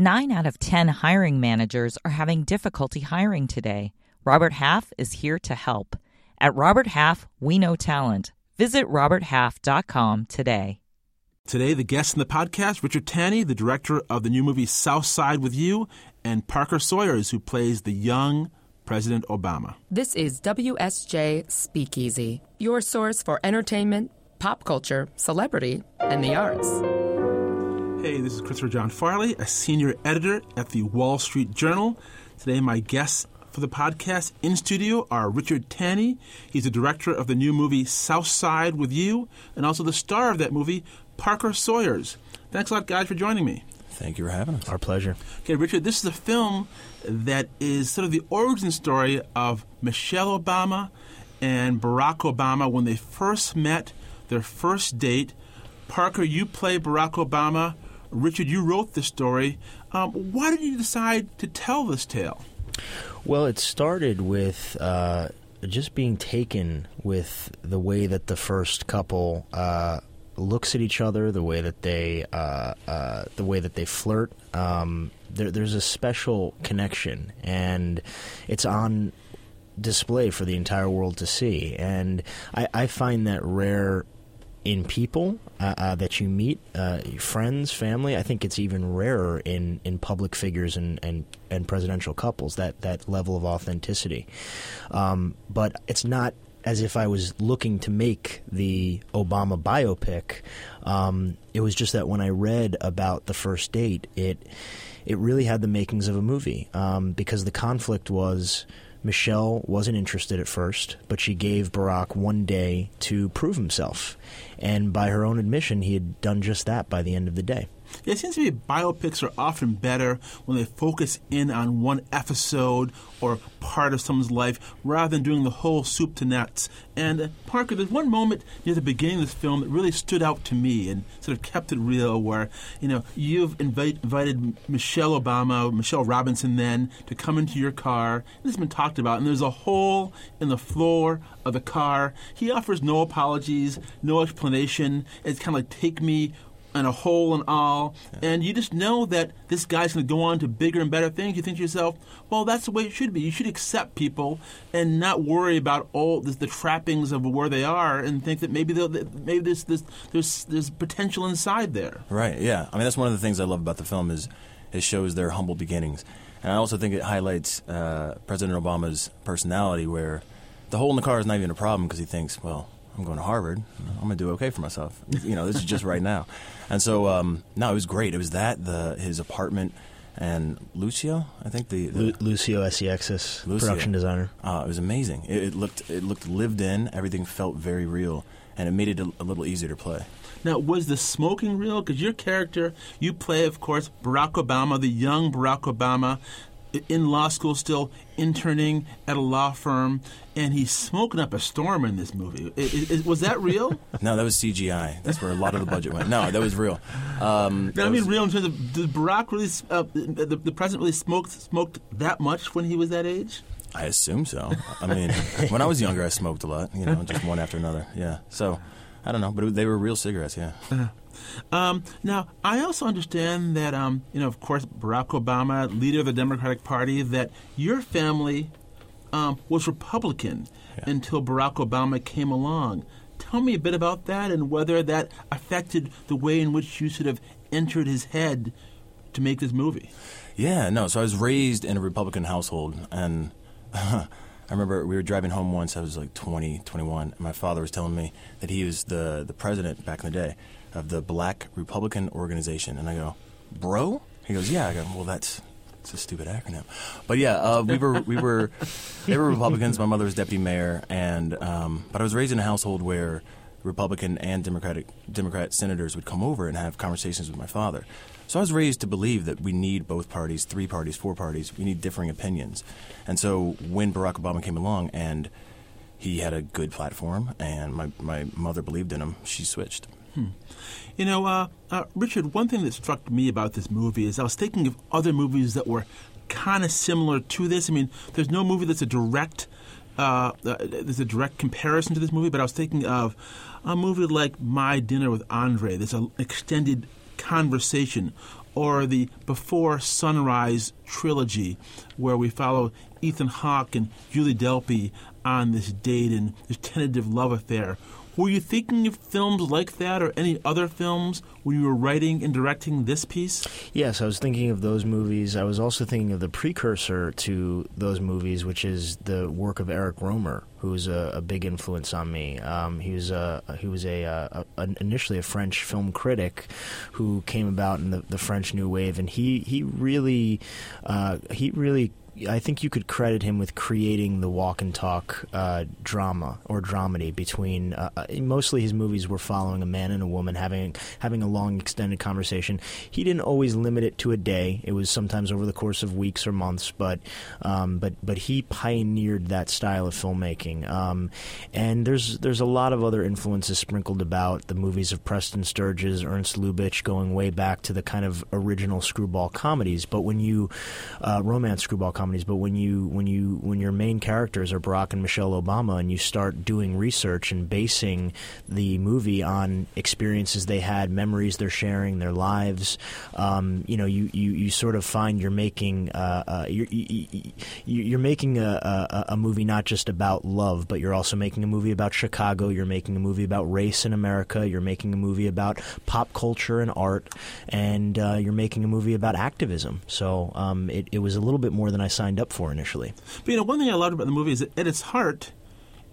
Nine out of 10 hiring managers are having difficulty hiring today. Robert Half is here to help. At Robert Half, we know talent. Visit RobertHalf.com today. Today, the guests in the podcast, Richard Tanne, the director of the new movie Southside with You, and Parker Sawyers, who plays the young President Obama. This is WSJ Speakeasy, your source for entertainment, pop culture, celebrity, and the arts. Hey, this is Christopher John Farley, a senior editor at the Wall Street Journal. Today, my guests for the podcast in studio are Richard Tanne. He's the director of the new movie Southside with You, and also the star of that movie, Parker Sawyers. Thanks a lot, guys, for joining me. Thank you for having us. Our pleasure. Okay, Richard, this is a film that is sort of the origin story of Michelle Obama and Barack Obama when they first met, their first date. Parker, you play Barack Obama. Richard, you wrote this story. Um, why did you decide to tell this tale? Well, it started with uh, just being taken with the way that the first couple uh, looks at each other, the way that they, uh, uh the way that they flirt. Um, there, there's a special connection, and it's on display for the entire world to see. And I, I find that rare in people uh, uh, that you meet, uh, friends, family. I think it's even rarer in, in public figures and, and, and presidential couples that that level of authenticity. Um, but it's not as if I was looking to make the Obama biopic. Um, it was just that when I read about the first date, it it really had the makings of a movie um, because the conflict was Michelle wasn't interested at first, but she gave Barack one day to prove himself. And by her own admission, he had done just that by the end of the day. It seems to me biopics are often better when they focus in on one episode or part of someone's life rather than doing the whole soup to nuts. And Parker, there's one moment near the beginning of this film that really stood out to me and sort of kept it real where, you know, you've invite, invited Michelle Obama, Michelle Robinson then, to come into your car. This has been talked about, and there's a hole in the floor of the car. He offers no apologies, no explanation. It's kind of like, take me and a hole and all, yeah. and you just know that this guy's going to go on to bigger and better things. You think to yourself, well, that's the way it should be. You should accept people and not worry about all the, the trappings of where they are, and think that maybe maybe there's, there's there's there's potential inside there. Right. Yeah. I mean, that's one of the things I love about the film is it shows their humble beginnings, and I also think it highlights uh, President Obama's personality, where the hole in the car is not even a problem because he thinks, well I'm going to Harvard. I'm going to do okay for myself. You know, this is just right now. And so, um, no, it was great. It was that the his apartment and Lucio, I think the, the Lu- Lucio Seixas, production designer. Uh, it was amazing. It, it, looked it looked lived in. Everything felt very real, and it made it a, a little easier to play. Now, was the smoking real? Because your character, you play, of course, Barack Obama, the young Barack Obama, in law school, still interning at a law firm, and he's smoking up a storm in this movie. It, it, was that real? no, that was CGI. That's where a lot of the budget went. No, that was real. Um, I mean, was, real in terms of did Barack really, uh, the, the president really smoked smoked that much when he was that age? I assume so. I mean, when I was younger, I smoked a lot. You know, just one after another. Yeah. So, I don't know, but they were real cigarettes. Yeah. Uh-huh. Um, now, I also understand that, um, you know, of course, Barack Obama, leader of the Democratic Party, that your family um, was Republican yeah. until Barack Obama came along. Tell me a bit about that and whether that affected the way in which you sort of entered his head to make this movie. Yeah, no. So I was raised in a Republican household, and I remember we were driving home once. I was like 20, 21, and my father was telling me that he was the the president back in the day of the Black Republican Organization. And I go, bro? He goes, yeah. I go, well, that's it's a stupid acronym, but yeah, uh, we were we were they were Republicans. My mother was deputy mayor, and um, but I was raised in a household where Republican and Democratic Democrat senators would come over and have conversations with my father. So I was raised to believe that we need both parties, three parties, four parties. We need differing opinions, and so when Barack Obama came along and he had a good platform, and my my mother believed in him, she switched. Hmm. You know, uh, uh, Richard, one thing that struck me about this movie is I was thinking of other movies that were kind of similar to this. I mean, there's no movie that's a direct uh, uh, there's a direct comparison to this movie, but I was thinking of a movie like My Dinner with Andre. There's an extended conversation or the Before Sunrise trilogy, where we follow Ethan Hawke and Julie Delpy on this date and this tentative love affair. Were you thinking of films like that or any other films when you were writing and directing this piece? Yes, I was thinking of those movies. I was also thinking of the precursor to those movies, which is the work of Eric Rohmer, who was a, a big influence on me. Um, he was a he was a, a, a, initially a French film critic who came about in the, the French New Wave, and he he really uh, he really I think you could credit him with creating the walk and talk uh, drama or dramedy between. Uh, uh, mostly, his movies were following a man and a woman having having a long, extended conversation. He didn't always limit it to a day. It was sometimes over the course of weeks or months. But um, but but he pioneered that style of filmmaking. Um, and there's there's a lot of other influences sprinkled about the movies of Preston Sturges, Ernst Lubitsch, going way back to the kind of original screwball comedies. But when you uh, romance screwball comedies but when you when you when your main characters are Barack and Michelle Obama, and you start doing research and basing the movie on experiences they had, memories they're sharing, their lives, um, you know, you, you, you sort of find you're making uh, uh, you're, you, are making a, a, a movie not just about love, but you're also making a movie about Chicago. You're making a movie about race in America. You're making a movie about pop culture and art, and uh, you're making a movie about activism. So um, it, it was a little bit more than I signed up for initially. But you know, one thing I loved about the movie is that at its heart,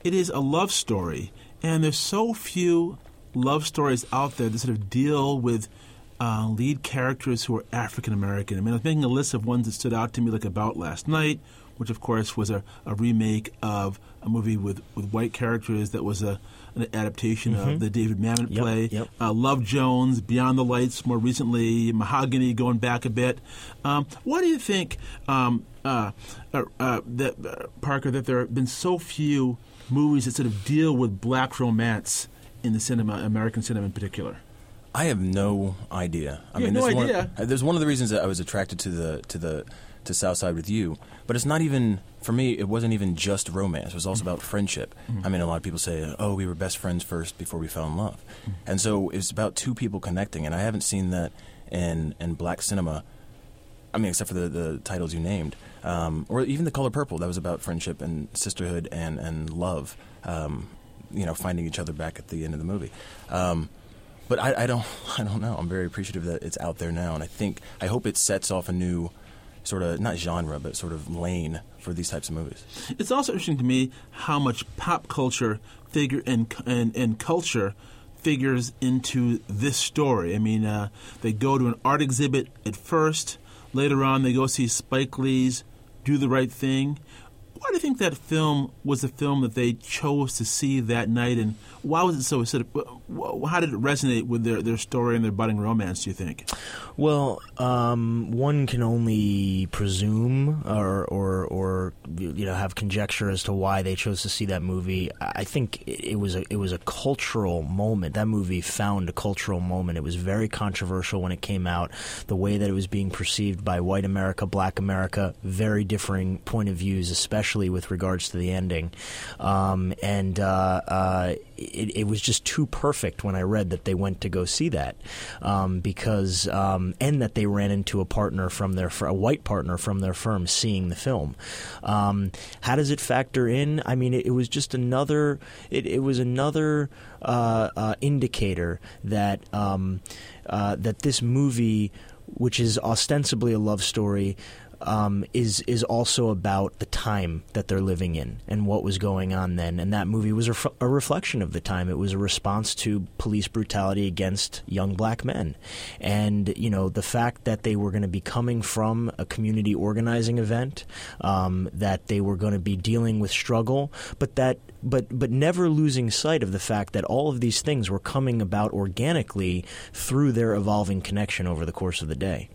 it is a love story, and there's so few love stories out there that sort of deal with uh, lead characters who are African American. I mean, I was making a list of ones that stood out to me, like About Last Night, which of course was a, a remake of a movie with, with white characters that was a an adaptation mm-hmm. of the David Mamet yep, play. Yep. Uh, Love Jones, Beyond the Lights, more recently, Mahogany, going back a bit. Um, what do you think, um, uh, uh, uh that uh, Parker, that there have been so few movies that sort of deal with black romance in the cinema, American cinema in particular? I have no idea. I you mean, no idea. One, there's one of the reasons that I was attracted to the to the to Southside with you, but it's not even for me. It wasn't even just romance. It was also mm-hmm. about friendship. Mm-hmm. I mean, a lot of people say, "Oh, we were best friends first before we fell in love," mm-hmm. and so it's about two people connecting. And I haven't seen that in in black cinema. I mean, except for the, the titles you named, um, or even the color purple. That was about friendship and sisterhood and and love. Um, you know, finding each other back at the end of the movie. Um, but I, I, don't, I don't know. I'm very appreciative that it's out there now, and I think, I hope it sets off a new sort of not genre, but sort of lane for these types of movies. It's also interesting to me how much pop culture figure and and, and culture figures into this story. I mean, uh, they go to an art exhibit at first. Later on, they go see Spike Lee's "Do the Right Thing." Why do you think that film was the film that they chose to see that night, and why was it so? How did it resonate with their, their story and their budding romance? Do you think? Well, um, one can only presume or, or or you know have conjecture as to why they chose to see that movie. I think it was a it was a cultural moment. That movie found a cultural moment. It was very controversial when it came out. The way that it was being perceived by white America, black America, very differing point of views, especially especially with regards to the ending. Um, and uh, uh, it, it, was just too perfect when I read that they went to go see that um, because um, and that they ran into a partner from their a white partner from their firm seeing the film. Um, how does it factor in? I mean, it, it was just another. It, it was another uh, uh indicator that um, uh, that this movie, which is ostensibly a love story um, is is also about the time that they're living in and what was going on then. And that movie was a, a, reflection of the time. It was a response to police brutality against young black men, and you know the fact that they were going to be coming from a community organizing event, um, that they were going to be dealing with struggle, but that but but never losing sight of the fact that all of these things were coming about organically through their evolving connection over the course of the day.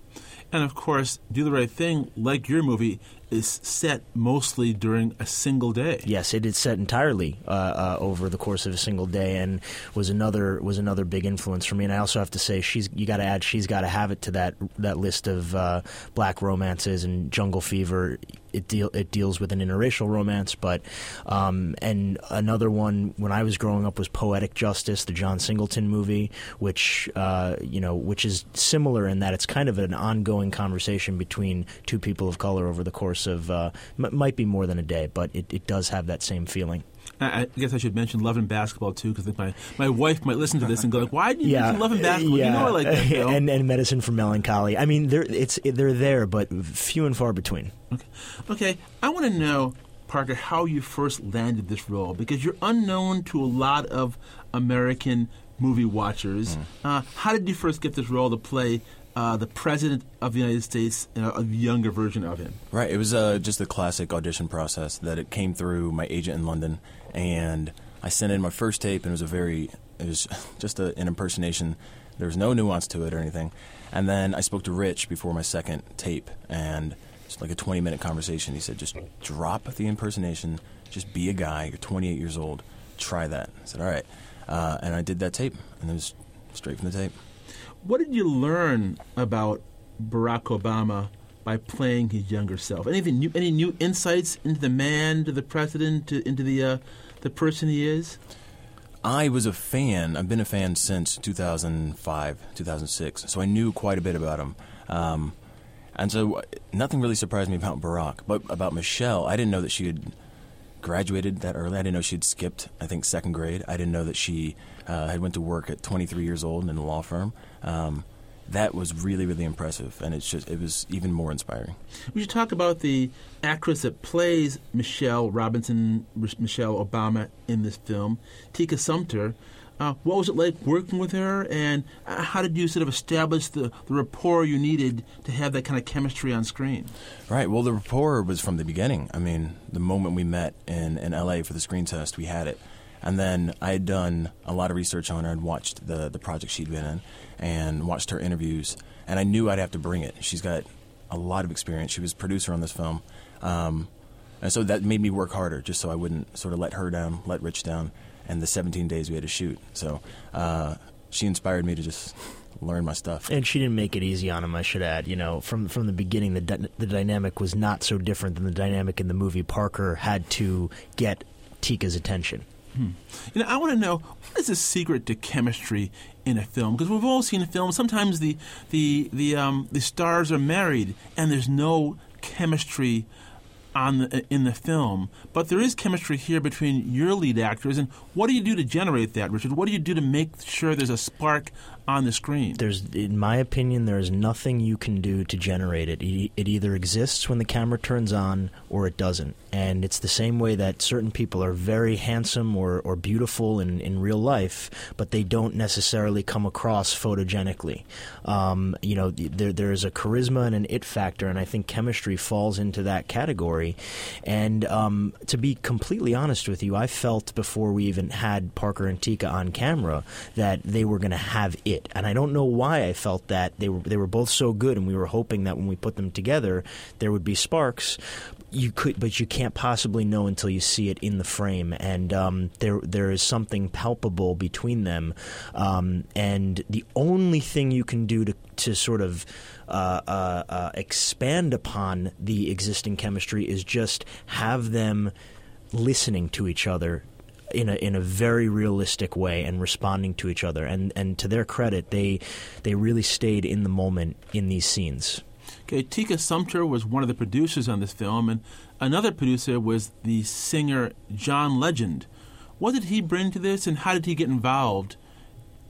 And of course, Do the Right Thing, like your movie, is set mostly during a single day. Yes, it is set entirely uh, uh, over the course of a single day, and was another was another big influence for me. And I also have to say, she's you got to add she's got to have it to that that list of uh, black romances and Jungle Fever. It deal it deals with an interracial romance, but um, and another one when I was growing up was Poetic Justice, the John Singleton movie, which uh, you know which is similar in that it's kind of an ongoing conversation between two people of color over the course of uh, m- might be more than a day, but it, it does have that same feeling. I, I guess I should mention Love and Basketball too, because my, my wife might listen to this and go like, "Why did you mention Love and Basketball? Yeah. You know I like that film." and, and Medicine for Melancholy. I mean, they're it's they're there, but few and far between. Okay, okay. I want to know, Parker, how you first landed this role because you're unknown to a lot of American movie watchers. Uh, how did you first get this role to play uh, the president of the United States, uh, a younger version of him? Right. It was uh, just a classic audition process that it came through my agent in London, and I sent in my first tape, and it was a very, it was just a, an impersonation. There was no nuance to it or anything. And then I spoke to Rich before my second tape, and it's like a 20 minute conversation. He said, just drop the impersonation, just be a guy. You're 28 years old. Try that. I said, all right. Uh, and I did that tape, and it was straight from the tape. What did you learn about Barack Obama by playing his younger self? Anything new? Any new insights into the man, to the president, to, into the uh, the person he is? I was a fan. I've been a fan since 2005, 2006. So I knew quite a bit about him. Um, and so uh, nothing really surprised me about Barack. But about Michelle, I didn't know that she had graduated that early. I didn't know she had skipped, I think, second grade. I didn't know that she uh, had went to work at 23 years old in a law firm. Um, that was really, really impressive, and it's just it was even more inspiring. We should talk about the actress that plays Michelle Robinson, Michelle Obama in this film, Tika Sumpter. Uh, what was it like working with her, and uh, how did you sort of establish the, the rapport you needed to have that kind of chemistry on screen? Right. Well, the rapport was from the beginning. I mean, the moment we met in, in LA for the screen test, we had it. And then I had done a lot of research on her and watched the, the project she'd been in and watched her interviews. And I knew I'd have to bring it. She's got a lot of experience. She was producer on this film. Um, and so that made me work harder just so I wouldn't sort of let her down, let Rich down, and the 17 days we had to shoot. So uh, she inspired me to just learn my stuff. And she didn't make it easy on him, I should add. You know, from from the beginning, the dy- the dynamic was not so different than the dynamic in the movie. Parker had to get Tika's attention. Hmm. You know, I want to know what is the secret to chemistry in a film? Because we've all seen films. Sometimes the the the um, the stars are married and there's no chemistry on the, in the film, but there is chemistry here between your lead actors. And what do you do to generate that, Richard? What do you do to make sure there's a spark on the screen? There's, in my opinion, there is nothing you can do to generate it. It either exists when the camera turns on or it doesn't. And it's the same way that certain people are very handsome or, or beautiful in, in real life, but they don't necessarily come across photogenically. Um, you know, there, there is a charisma and an it factor, and I think chemistry falls into that category. And um, to be completely honest with you, I felt before we even had Parker and Tika on camera that they were going to have it. And I don't know why I felt that they were they were both so good, and we were hoping that when we put them together, there would be sparks. You could, but you can't possibly know until you see it in the frame, and um, there there is something palpable between them. Um, and the only thing you can do to to sort of uh, uh, uh, expand upon the existing chemistry is just have them listening to each other in a in a very realistic way and responding to each other. And and to their credit, they they really stayed in the moment in these scenes. Okay, Tika Sumpter was one of the producers on this film, and another producer was the singer John Legend. What did he bring to this, and how did he get involved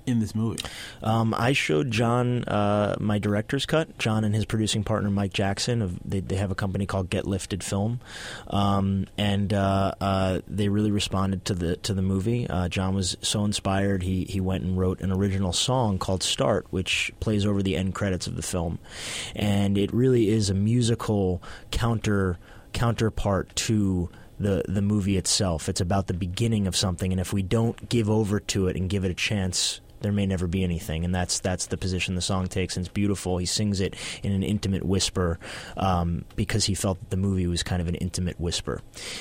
in this movie? Um, I showed John uh, my director's cut. John and his producing partner Mike Jackson. Of, they, they have a company called Get Lifted Film, um, and uh, uh, they really responded to the to the movie. Uh, John was so inspired. He he went and wrote an original song called "Start," which plays over the end credits of the film, and it really is a musical counter counterpart to the the movie itself. It's about the beginning of something, and if we don't give over to it and give it a chance there may never be anything, and that's that's the position the song takes, and it's beautiful. He sings it in an intimate whisper um, because he felt that the movie was kind of an intimate whisper,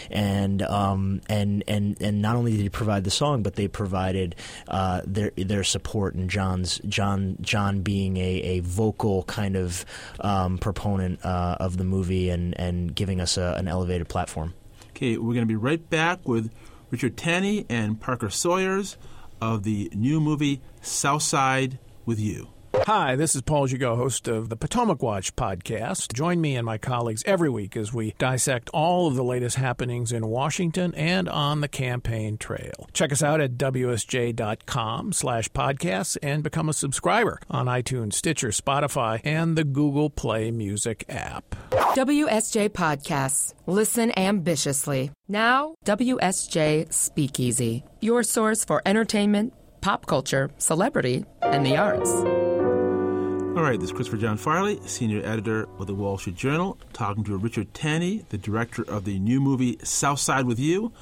and um, and and and not only did he provide the song, but they provided uh, their their support and John's John John being a, a vocal kind of um, proponent uh, of the movie and and giving us a, an elevated platform. Okay, we're going to be right back with Richard Tanne and Parker Sawyers of the new movie Southside with You. Hi, this is Paul Gigot, host of the Potomac Watch podcast. Join me and my colleagues every week as we dissect all of the latest happenings in Washington and on the campaign trail. Check us out at wsj.com slash podcasts and become a subscriber on iTunes, Stitcher, Spotify, and the Google Play Music app. WSJ Podcasts. Listen ambitiously. Now, WSJ Speakeasy, your source for entertainment, pop culture, celebrity, and the arts. All right, this is Christopher John Farley, senior editor of the Wall Street Journal, talking to Richard Tanne, the director of the new movie Southside with You.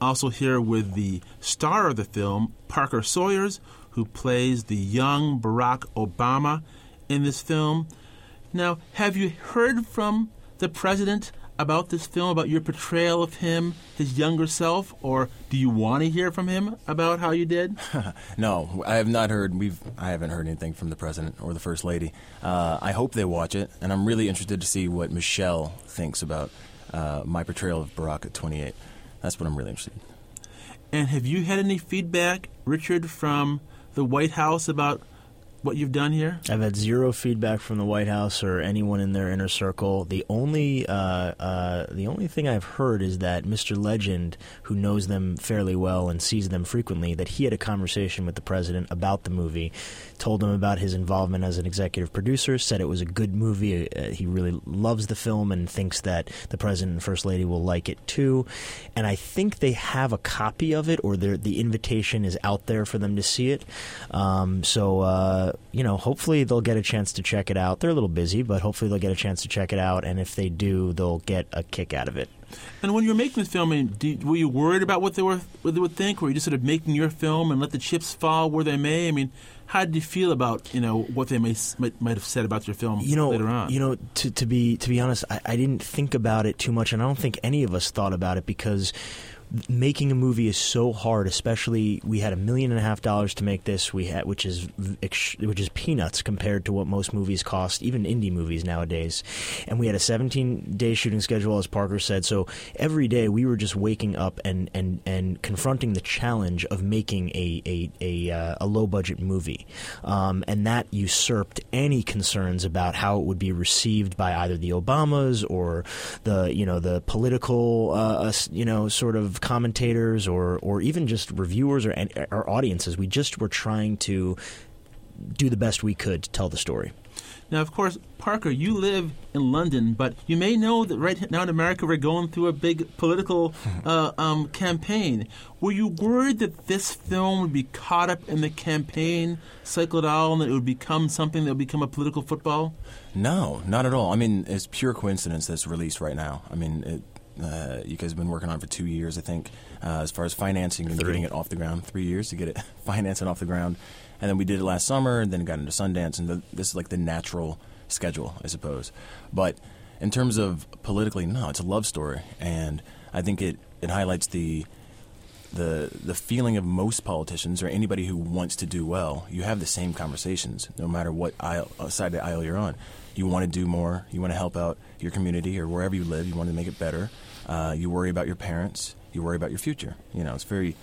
Also here with the star of the film, Parker Sawyers, who plays the young Barack Obama in this film. Now, have you heard from the president about this film, about your portrayal of him, his younger self, or do you want to hear from him about how you did? no, I have not heard. We've I haven't heard anything from the president or the first lady. Uh, I hope they watch it, and I'm really interested to see what Michelle thinks about uh, my portrayal of Barack at 28. That's what I'm really interested in. And have you had any feedback, Richard, from the White House about what you've done here? I've had zero feedback from the White House or anyone in their inner circle. The only uh, uh, the only thing I've heard is that Mr. Legend, who knows them fairly well and sees them frequently, that he had a conversation with the president about the movie, told him about his involvement as an executive producer, said it was a good movie. Uh, he really loves the film and thinks that the president and first lady will like it too. And I think they have a copy of it, or the invitation is out there for them to see it. Um, so uh, you know, hopefully they'll get a chance to check it out. They're a little busy, but hopefully they'll get a chance to check it out. And if they do, they'll get a kick out of it. And when you were making the film, mean, were you worried about what they were what they would think, or were you just sort of making your film and let the chips fall where they may? I mean, how did you feel about you know what they may might, might have said about your film you know, later on? You know, to, to be to be honest, I, I didn't think about it too much, and I don't think any of us thought about it because making a movie is so hard. Especially, we had a million and a half dollars to make this. We had, which is which is peanuts compared to what most movies cost, even indie movies nowadays. And we had a 17 day shooting schedule, as Parker said. So every day we were just waking up and and and confronting the challenge of making a a a, uh, a low budget movie, um, and that usurped any concerns about how it would be received by either the Obamas or the you know the political uh, you know sort of commentators or or even just reviewers or our audiences. We just were trying to do the best we could to tell the story. Now, of course, Parker, you live in London, but you may know that right now in America we're going through a big political uh, um, campaign. Were you worried that this film would be caught up in the campaign cycle at all and that it would become something that would become a political football? No, not at all. I mean, it's pure coincidence that's released right now. I mean, it, uh, you guys have been working on for two years, I think, uh, as far as financing and getting it off the ground. Three years to get it financed and off the ground, and then we did it last summer, and then got into Sundance, and the, this is like the natural schedule, I suppose. But in terms of politically, no, it's a love story, and I think it, it highlights the the the feeling of most politicians or anybody who wants to do well. You have the same conversations, no matter what aisle, uh, side of the aisle you're on. You want to do more. You want to help out your community or wherever you live. You want to make it better. Uh, you worry about your parents. You worry about your future. You know, it's very,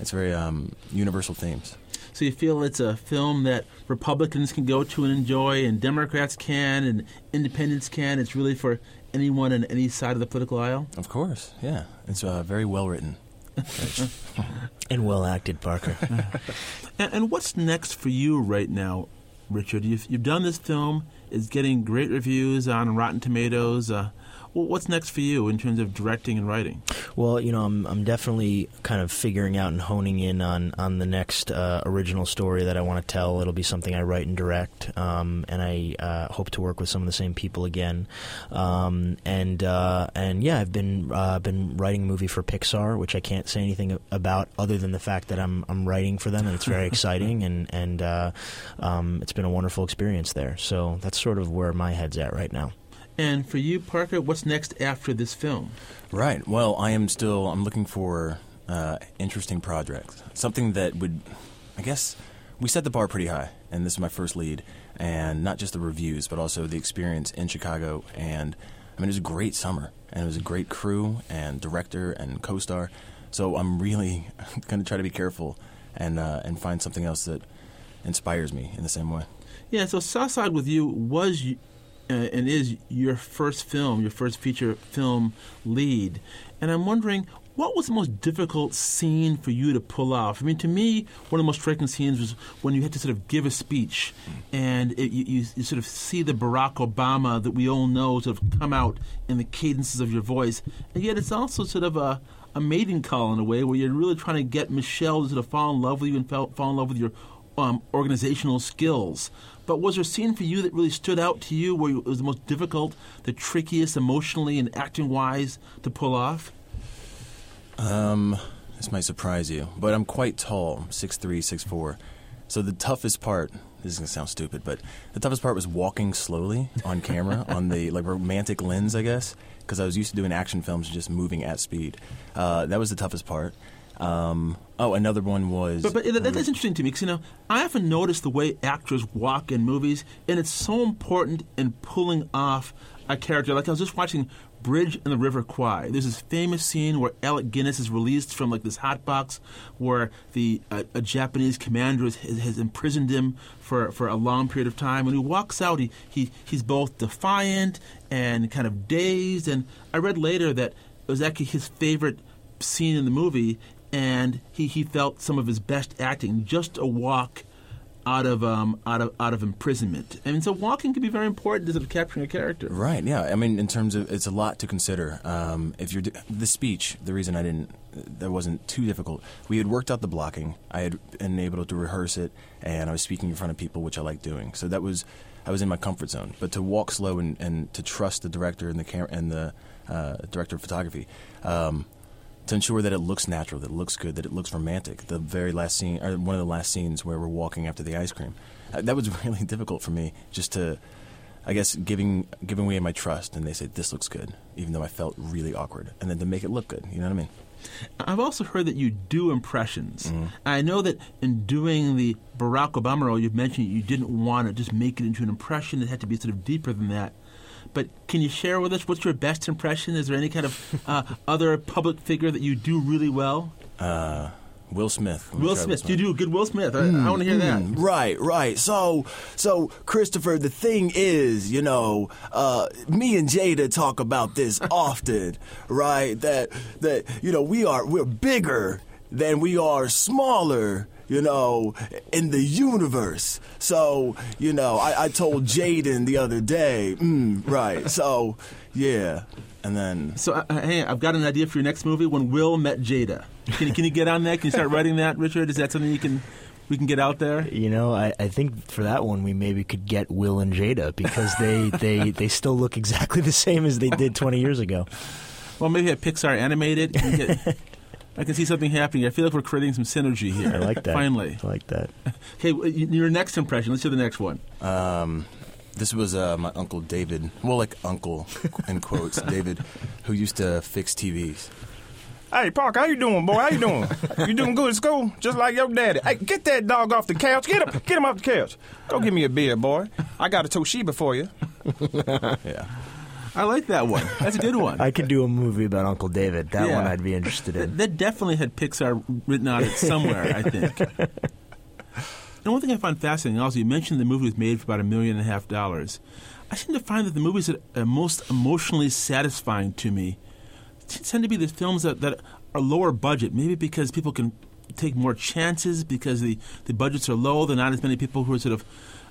it's very um, universal themes. So you feel it's a film that Republicans can go to and enjoy, and Democrats can, and Independents can. It's really for anyone on any side of the political aisle. Of course, yeah. It's uh, very well written. and well acted, Parker. and, and, what's next for you right now, Richard? You've, you've done this film. It's getting great reviews on Rotten Tomatoes. Uh, well, what's next for you in terms of directing and writing? Well, you know, I'm I'm definitely kind of figuring out and honing in on on the next uh, original story that I want to tell. It'll be something I write and direct, um, and I uh, hope to work with some of the same people again. Um, and uh, and yeah, I've been uh, been writing a movie for Pixar, which I can't say anything about other than the fact that I'm I'm writing for them, and it's very exciting, and and uh, um, it's been a wonderful experience there. So that's sort of where my head's at right now. And for you, Parker, what's next after this film? Right. Well, I am still. I'm looking for uh, interesting projects. Something that would, I guess, we set the bar pretty high, and this is my first lead, and not just the reviews, but also the experience in Chicago. And I mean, it was a great summer, and it was a great crew and director and co-star. So I'm really going to try to be careful and uh, and find something else that inspires me in the same way. Yeah. So Southside with you was uh, and is your first film, your first feature film lead. And I'm wondering, what was the most difficult scene for you to pull off? I mean, to me, one of the most striking scenes was when you had to sort of give a speech, and it, you, you, sort of see the Barack Obama that we all know sort of come out in the cadences of your voice, and yet it's also sort of a, a mating call in a way where you're really trying to get Michelle to sort of fall in love with you and fall, fall in love with your um, organizational skills. But was there a scene for you that really stood out to you where it was the most difficult, the trickiest emotionally and acting wise to pull off? Um, this might surprise you, but I'm quite tall, six three, six four. So the toughest part, this is gonna sound stupid, but the toughest part was walking slowly on camera on the like romantic lens, I guess, because I was used to doing action films and just moving at speed. Uh, that was the toughest part. Um, oh, another one was. But, but that, that's interesting to me because you know I often notice the way actors walk in movies, and it's so important in pulling off a character. Like I was just watching Bridge in the River Kwai. There's this famous scene where Alec Guinness is released from like this hot box where the uh, a Japanese commander has, has, imprisoned him for, for a long period of time. When he walks out, he, he he's both defiant and kind of dazed. And I read later that it was actually his favorite scene in the movie and he, he felt some of his best acting just a walk out of um, out of out of imprisonment. Mean, so walking can be very important to capturing a character. Right. Yeah. I mean, in terms of it's a lot to consider. Um, if you're the speech, the reason I didn't that wasn't too difficult. We had worked out the blocking. I had been able to rehearse it, and I was speaking in front of people, which I like doing. So that was I was in my comfort zone. But to walk slow and, and to trust the director and the camera and the uh, director of photography. Um, to ensure that it looks natural, that it looks good, that it looks romantic. The very last scene, or one of the last scenes where we're walking after the ice cream, uh, that was really difficult for me. Just to, I guess, giving giving away my trust, and they said this looks good, even though I felt really awkward, and then to make it look good. You know what I mean? I've also heard that you do impressions. Mm-hmm. I know that in doing the Barack Obama role, you've mentioned you didn't want to just make it into an impression; it had to be sort of deeper than that. But can you share with us what's your best impression? Is there any kind of uh, other public figure that you do really well? Uh, Will Smith. Will Smith. Smith. You do a good Will Smith. I, mm, I want to hear mm, that. Right, right. So, so Christopher, the thing is, you know, uh, me and Jada talk about this often, right? That that you know we are we're bigger than we are smaller you know, in the universe. So, you know, I, I told Jaden the other day, mm, right. So, yeah. And then. So, uh, hey, I've got an idea for your next movie when Will met Jada. Can, can you get on that? Can you start writing that, Richard? Is that something you can we can get out there? You know, I, I think for that one we maybe could get Will and Jada because they, they, they still look exactly the same as they did 20 years ago. Well, maybe a Pixar animated. Get, I can see something happening. I feel like we're creating some synergy here. I like that. Finally, I like that. okay, your next impression. Let's do the next one. Um, this was uh, my uncle David. Well, like uncle in quotes, David, who used to fix TVs. Hey, Park, how you doing, boy? How you doing? you doing good at school? Just like your daddy. Hey, get that dog off the couch. Get him, get him off the couch. Go give me a beer, boy. I got a Toshiba for you. yeah. I like that one. That's a good one. I could do a movie about Uncle David. That yeah. one I'd be interested in. That definitely had Pixar written on it somewhere, I think. And one thing I find fascinating also, you mentioned the movie was made for about a million and a half dollars. I seem to find that the movies that are most emotionally satisfying to me tend to be the films that, that are lower budget, maybe because people can take more chances because the, the budgets are low. There are not as many people who are sort of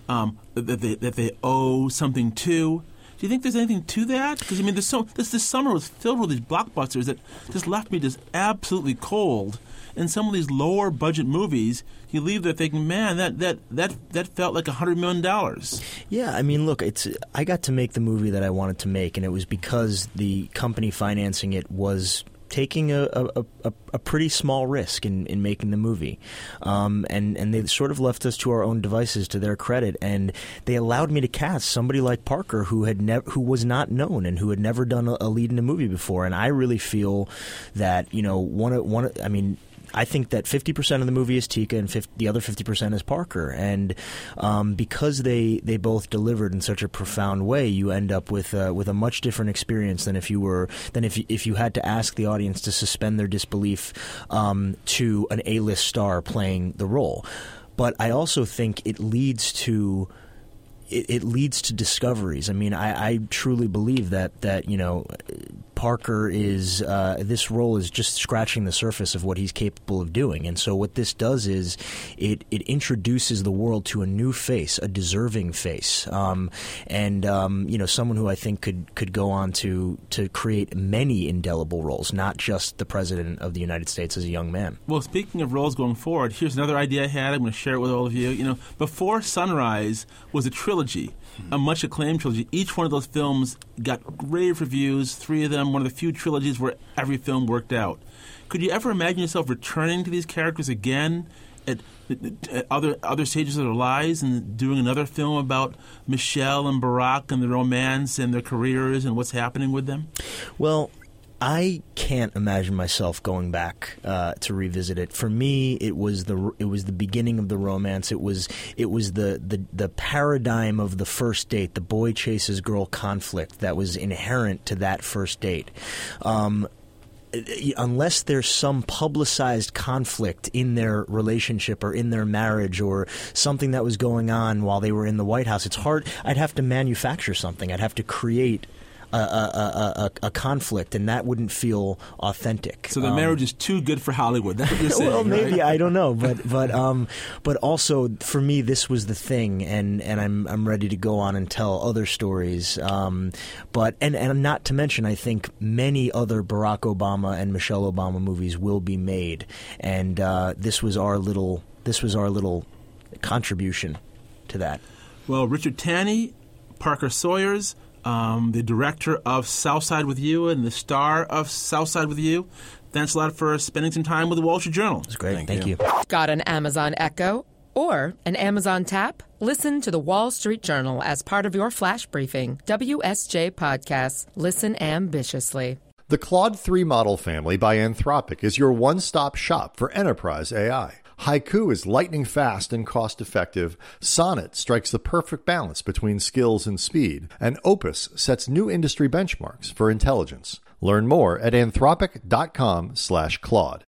um, that, they, that they owe something to. Do you think there's anything to that? Because I mean, so this this summer was filled with these blockbusters that just left me just absolutely cold. And some of these lower budget movies, you leave there thinking, man, that that that that felt like hundred million dollars. Yeah, I mean, look, it's I got to make the movie that I wanted to make, and it was because the company financing it was taking a, a, a, a, pretty small risk in, in making the movie. Um, and, and they sort of left us to our own devices to their credit. And they allowed me to cast somebody like Parker who had never who was not known and who had never done a, a lead in a movie before. And I really feel that, you know, one of, one of, I mean, I think that 50% of the movie is Tika and 50, the other 50% is Parker. And um, because they, they both delivered in such a profound way, you end up with uh, with a much different experience than if you were than if you, if you had to ask the audience to suspend their disbelief um, to an A-list star playing the role. But I also think it leads to it, it, leads to discoveries. I mean, I, I, truly believe that that you know Parker is uh, this role is just scratching the surface of what he's capable of doing, and so what this does is it it introduces the world to a new face, a deserving face, um, and um, you know someone who I think could could go on to to create many indelible roles, not just the president of the United States as a young man. Well, speaking of roles going forward, here's another idea I had. I'm going to share it with all of you. You know, before Sunrise was a trilogy a much acclaimed trilogy. Each one of those films got rave reviews. Three of them, one of the few trilogies where every film worked out. Could you ever imagine yourself returning to these characters again at, at other other stages of their lives and doing another film about Michelle and Barack and the romance and their careers and what's happening with them? Well, I can't imagine myself going back uh, to revisit it. For me, it was the it was the beginning of the romance. It was it was the, the the paradigm of the first date, the boy chases girl conflict that was inherent to that first date. Um, unless there's some publicized conflict in their relationship or in their marriage or something that was going on while they were in the White House, it's hard. I'd have to manufacture something. I'd have to create a, a, a, a, conflict, and that wouldn't feel authentic. So the um, marriage is too good for Hollywood. That's what saying. well, maybe right? I don't know, but but um, but also for me, this was the thing, and, and I'm I'm ready to go on and tell other stories. Um, but and and not to mention, I think many other Barack Obama and Michelle Obama movies will be made, and uh, this was our little this was our little contribution to that. Well, Richard Tanne, Parker Sawyers um, the director of Southside with You and the star of Southside with You. Thanks a lot for spending some time with the Wall Street Journal. It's great. Thank, Thank you. you. Got an Amazon Echo or an Amazon Tap? Listen to the Wall Street Journal as part of your flash briefing. WSJ Podcasts. Listen ambitiously. The Claude 3 model family by Anthropic is your one stop shop for enterprise AI. Haiku is lightning fast and cost effective. Sonnet strikes the perfect balance between skills and speed. And Opus sets new industry benchmarks for intelligence. Learn more at anthropic.com slash Claude.